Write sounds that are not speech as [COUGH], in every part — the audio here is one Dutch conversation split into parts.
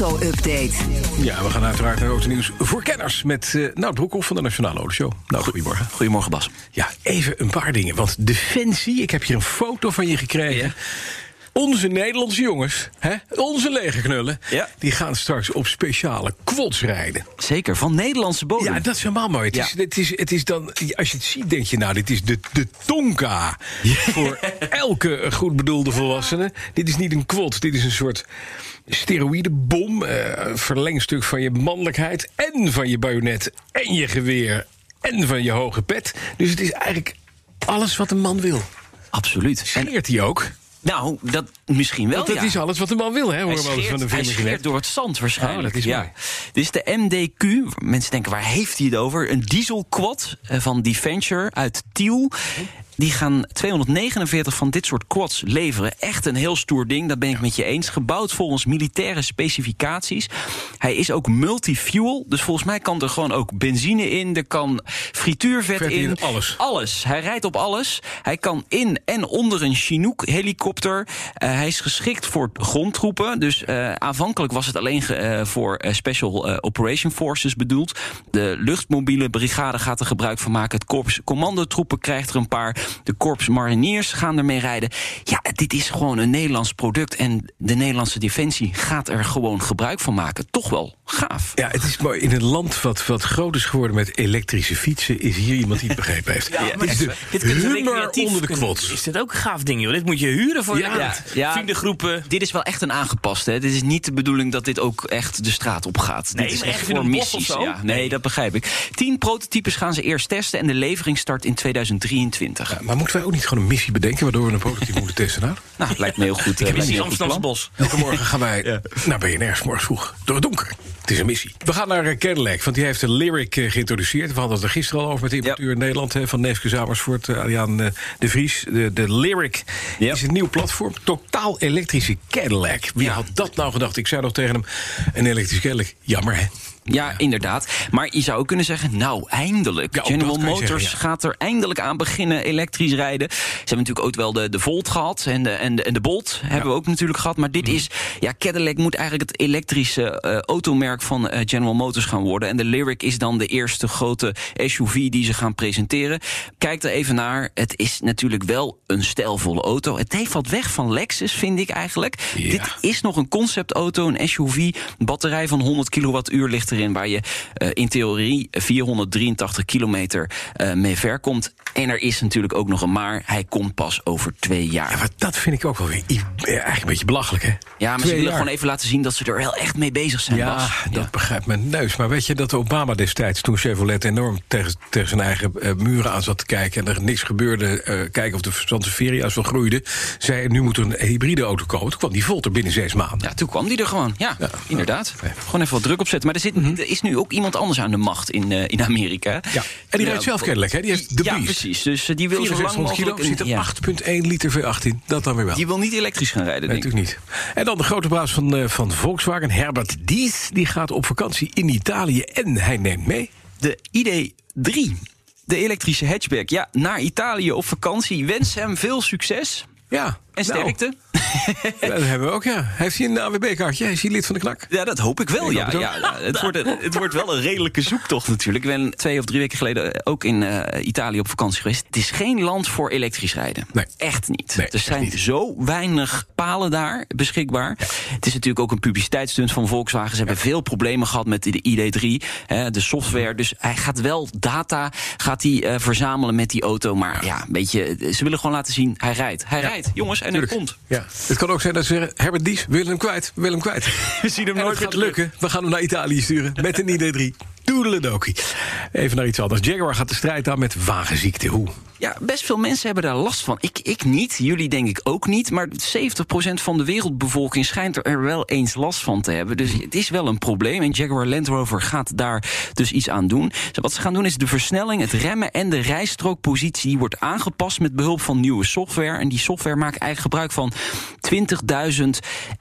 Auto-update. Ja, we gaan uiteraard naar autonieuws voor kenners met uh, Nout Broekhoff van de Nationale Autoshow. Nou, goedemorgen. Goedemorgen, Bas. Ja, even een paar dingen. Want Defensie, ik heb hier een foto van je gekregen. Onze Nederlandse jongens, hè, onze legerknullen, Ja. die gaan straks op speciale quads rijden. Zeker, van Nederlandse bodem. Ja, dat is helemaal mooi. Het, Ja. is, het, is, het is dan, als je het ziet, denk je, nou, dit is de, de tonka voor elke goed bedoelde volwassene. Dit is niet een quad, dit is een soort steroïdebom. een verlengstuk van je mannelijkheid en van je bajonet en je geweer en van je hoge pet. Dus het is eigenlijk alles wat een man wil. Absoluut. Scheert hij ook? Nou, dat misschien wel, Want dat ja. is alles wat een man wil, hè? Wel eens van scheert, de hij scheert door het zand waarschijnlijk. Oh, dat is ja. Dit is de MDQ. Mensen denken, waar heeft hij het over? Een dieselquad eh, van Defenture uit Tiel. Die gaan 249 van dit soort quads leveren. Echt een heel stoer ding, dat ben ik met je eens. Gebouwd volgens militaire specificaties. Hij is ook multifuel, dus volgens mij kan er gewoon ook benzine in. Er kan frituurvet Vet in, alles. alles. Hij rijdt op alles. Hij kan in en onder een Chinook-helikopter. Eh, hij is geschikt voor grondtroepen. Dus eh, aanvankelijk was het alleen eh, voor eh, Special eh, Operation Forces bedoeld. De luchtmobiele brigade gaat er gebruik van maken. Het korps commandotroepen krijgt er een paar. De korps mariniers gaan ermee rijden. Ja, dit is gewoon een Nederlands product. En de Nederlandse defensie gaat er gewoon gebruik van maken. Toch wel gaaf. Ja, het is mooi. In een land wat, wat groot is geworden met elektrische fietsen... is hier iemand die het begrepen heeft. Ja, Het maar is dit, de dit humor onder de kunnen- quads. Is dit ook een gaaf ding, joh? Dit moet je huren voor Ja. je Ja, ja. Vriendengroepen. Dit is wel echt een aangepaste. Hè. Dit is niet de bedoeling dat dit ook echt de straat op gaat. Nee, dit is echt voor missies. Ja, nee, Nee. dat begrijp ik. Tien prototypes gaan ze eerst testen en de levering start in 2023. Ja, maar moeten wij ook niet gewoon een missie bedenken... waardoor we een prototype [LAUGHS] moeten testen? Nou? Nou, lijkt me heel goed. eh, lijkt me Missie Amsterdamse bos. Elke morgen gaan wij naar BNR, 's morgens vroeg, door het donker. Het is een missie. We gaan naar eh, Cadillac, want die heeft de Lyric eh, geïntroduceerd. We hadden het er gisteren al over met de importeur in Nederland... van Neefke Zamersvoort, eh, Adriaan de Vries. De, de Lyric Ja. is een nieuw platform. Totaal elektrische Cadillac. Wie had dat nou gedacht? Ik zei nog tegen hem, een elektrische Cadillac. Jammer, hè? Ja, inderdaad. Maar je zou ook kunnen zeggen, nou, eindelijk. Ja, General Motors zeggen, ja. gaat er eindelijk aan beginnen elektrisch rijden. Ze hebben natuurlijk ook wel de, de Volt gehad en de, en de, en de Bolt hebben we ook natuurlijk gehad. Maar Mhm. dit is, ja, Cadillac moet eigenlijk het elektrische eh, automerk van eh, General Motors gaan worden. En de Lyric is dan de eerste grote SUV die ze gaan presenteren. Kijk er even naar. Het is natuurlijk wel een stijlvolle auto. Het heeft wat weg van Lexus, vind ik eigenlijk. Dit is nog een conceptauto, een SUV. Een batterij van 100 kilowattuur ligt waar je eh, in theorie 483 kilometer eh, mee ver komt. En er is natuurlijk ook nog een maar. Hij komt pas over twee jaar. Ja, maar dat vind ik ook wel weer eigenlijk een beetje belachelijk, hè? Ja, maar Twee ze willen jaar. gewoon even laten zien dat ze er wel echt mee bezig zijn, Ja, Bas. dat begrijpt mijn neus. Maar weet je dat Obama destijds, toen Chevrolet enorm tegen, tegen zijn eigen eh, muren aan zat te kijken... en er niks gebeurde, kijken of de Sanseveria's wel groeiden... zei, nu moet er een hybride auto komen. Toen kwam die Volt er binnen zes maanden. Ja, toen kwam die er gewoon. Ja, Ja. inderdaad. Gewoon even wat druk opzetten. Maar er, zit, er is nu ook iemand anders aan de macht in, eh, in Amerika. Mhm. Ja. En die rijdt zelf kennelijk, hè? Die heeft de Ja, Beast. precies. Dus eh, die wil zo lang 6400 kilo, mogelijk... zit een- er ja. 8,1 liter V18. Dat dan weer wel. Die wil niet elektrisch gaan rijden, Nee, denk ik. natuurlijk niet. En dan de grote baas van, eh, van Volkswagen, Herbert Dies. Die gaat op vakantie in Italië en hij neemt mee. De ID3, de elektrische hatchback. Ja, naar Italië op vakantie. Wens hem veel succes Ja. en nou, sterkte. [LAUGHS] ja, dat hebben we ook, ja. Heeft hij een AWB-kaartje? Is hij lid van de knak? Ja, dat hoop ik wel. Ik ja, het ja. Het, wordt, het wordt wel een redelijke zoektocht natuurlijk. Ik ben twee of drie weken geleden ook in eh, Italië op vakantie geweest. Het is geen land voor elektrisch rijden. Nee. Echt niet. Nee, er zijn niet. zo weinig palen daar beschikbaar. Het is natuurlijk ook een publiciteitsstunt van Volkswagen. Ze hebben veel problemen gehad met de ID3, hè, de software. Dus hij gaat wel data gaat hij, eh, verzamelen met die auto. Maar ja, een beetje, ze willen gewoon laten zien, hij rijdt. Hij rijdt, jongens, en hij Tuurlijk. komt. Ja. Het kan ook zijn dat ze zeggen, Herbert Dies, willen hem kwijt, willen hem kwijt. [LAUGHS] We zien hem En het gaat lukken. We gaan hem naar Italië sturen met een ID3. Doedeledokie. Even naar iets anders. Jaguar gaat de strijd aan met wagenziekte. Hoe? Ja, best veel mensen hebben daar last van. Ik, ik niet, jullie denk ik ook niet. Maar 70% van de wereldbevolking schijnt er wel eens last van te hebben. Dus het is wel een probleem. En Jaguar Land Rover gaat daar dus iets aan doen. Wat ze gaan doen is de versnelling, het remmen en de rijstrookpositie... wordt aangepast met behulp van nieuwe software. En die software maakt eigenlijk gebruik van 20.000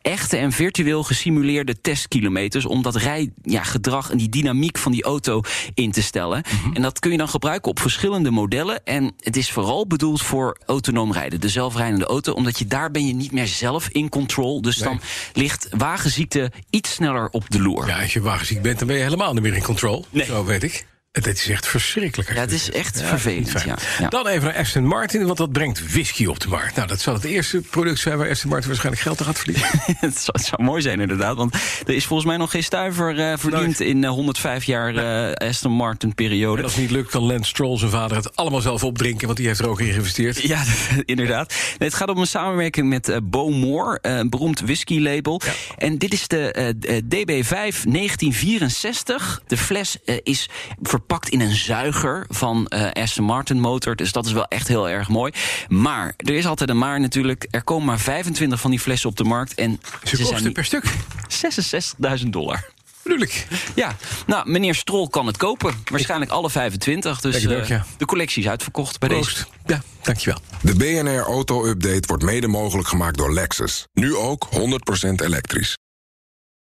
echte en virtueel gesimuleerde testkilometers... om dat rijgedrag ja, en die dynamiek van die auto in te stellen. En dat kun je dan gebruiken op verschillende modellen. En het is vooral bedoeld voor autonoom rijden, de zelfrijdende auto, omdat je daar ben je niet meer zelf in control. Dus dan ligt wagenziekte iets sneller op de loer. Ja, als je wagenziek bent, dan ben je helemaal niet meer in control. Nee. Zo weet ik. Het is echt verschrikkelijk. Ja, het dit is echt Ja, vervelend, ja. Ja. Dan even naar Aston Martin, want dat brengt whisky op de markt. Nou, dat zal het eerste product zijn waar Aston Martin waarschijnlijk geld aan gaat verliezen. [LAUGHS] het, zou, het zou mooi zijn inderdaad, want er is volgens mij nog geen stuiver eh, verdiend in eh, 105 jaar eh, Aston Martin En periode. als het niet lukt, kan Lance Stroll zijn vader het allemaal zelf opdrinken, want die heeft er ook in geïnvesteerd. Ja, [LAUGHS] inderdaad. Nee, het gaat om een samenwerking met Bowmore, een beroemd whisky-label. En dit is de eh, eh, DB5 1964. De fles is verpakt in een zuiger van eh, Aston Martin motor. Dus dat is wel echt heel erg mooi. Maar, er is altijd een maar natuurlijk. Er komen maar 25 van die flessen op de markt. En Ze kosten niet- per stuk. 66.000 dollar. Ik. Ja, nou, meneer Strol kan het kopen. Waarschijnlijk alle 25. Dus ook, eh, ja. de collectie is uitverkocht bij deze. Proost. Ja, dankjewel. De BNR Auto Update wordt mede mogelijk gemaakt door Lexus. Nu ook 100% elektrisch.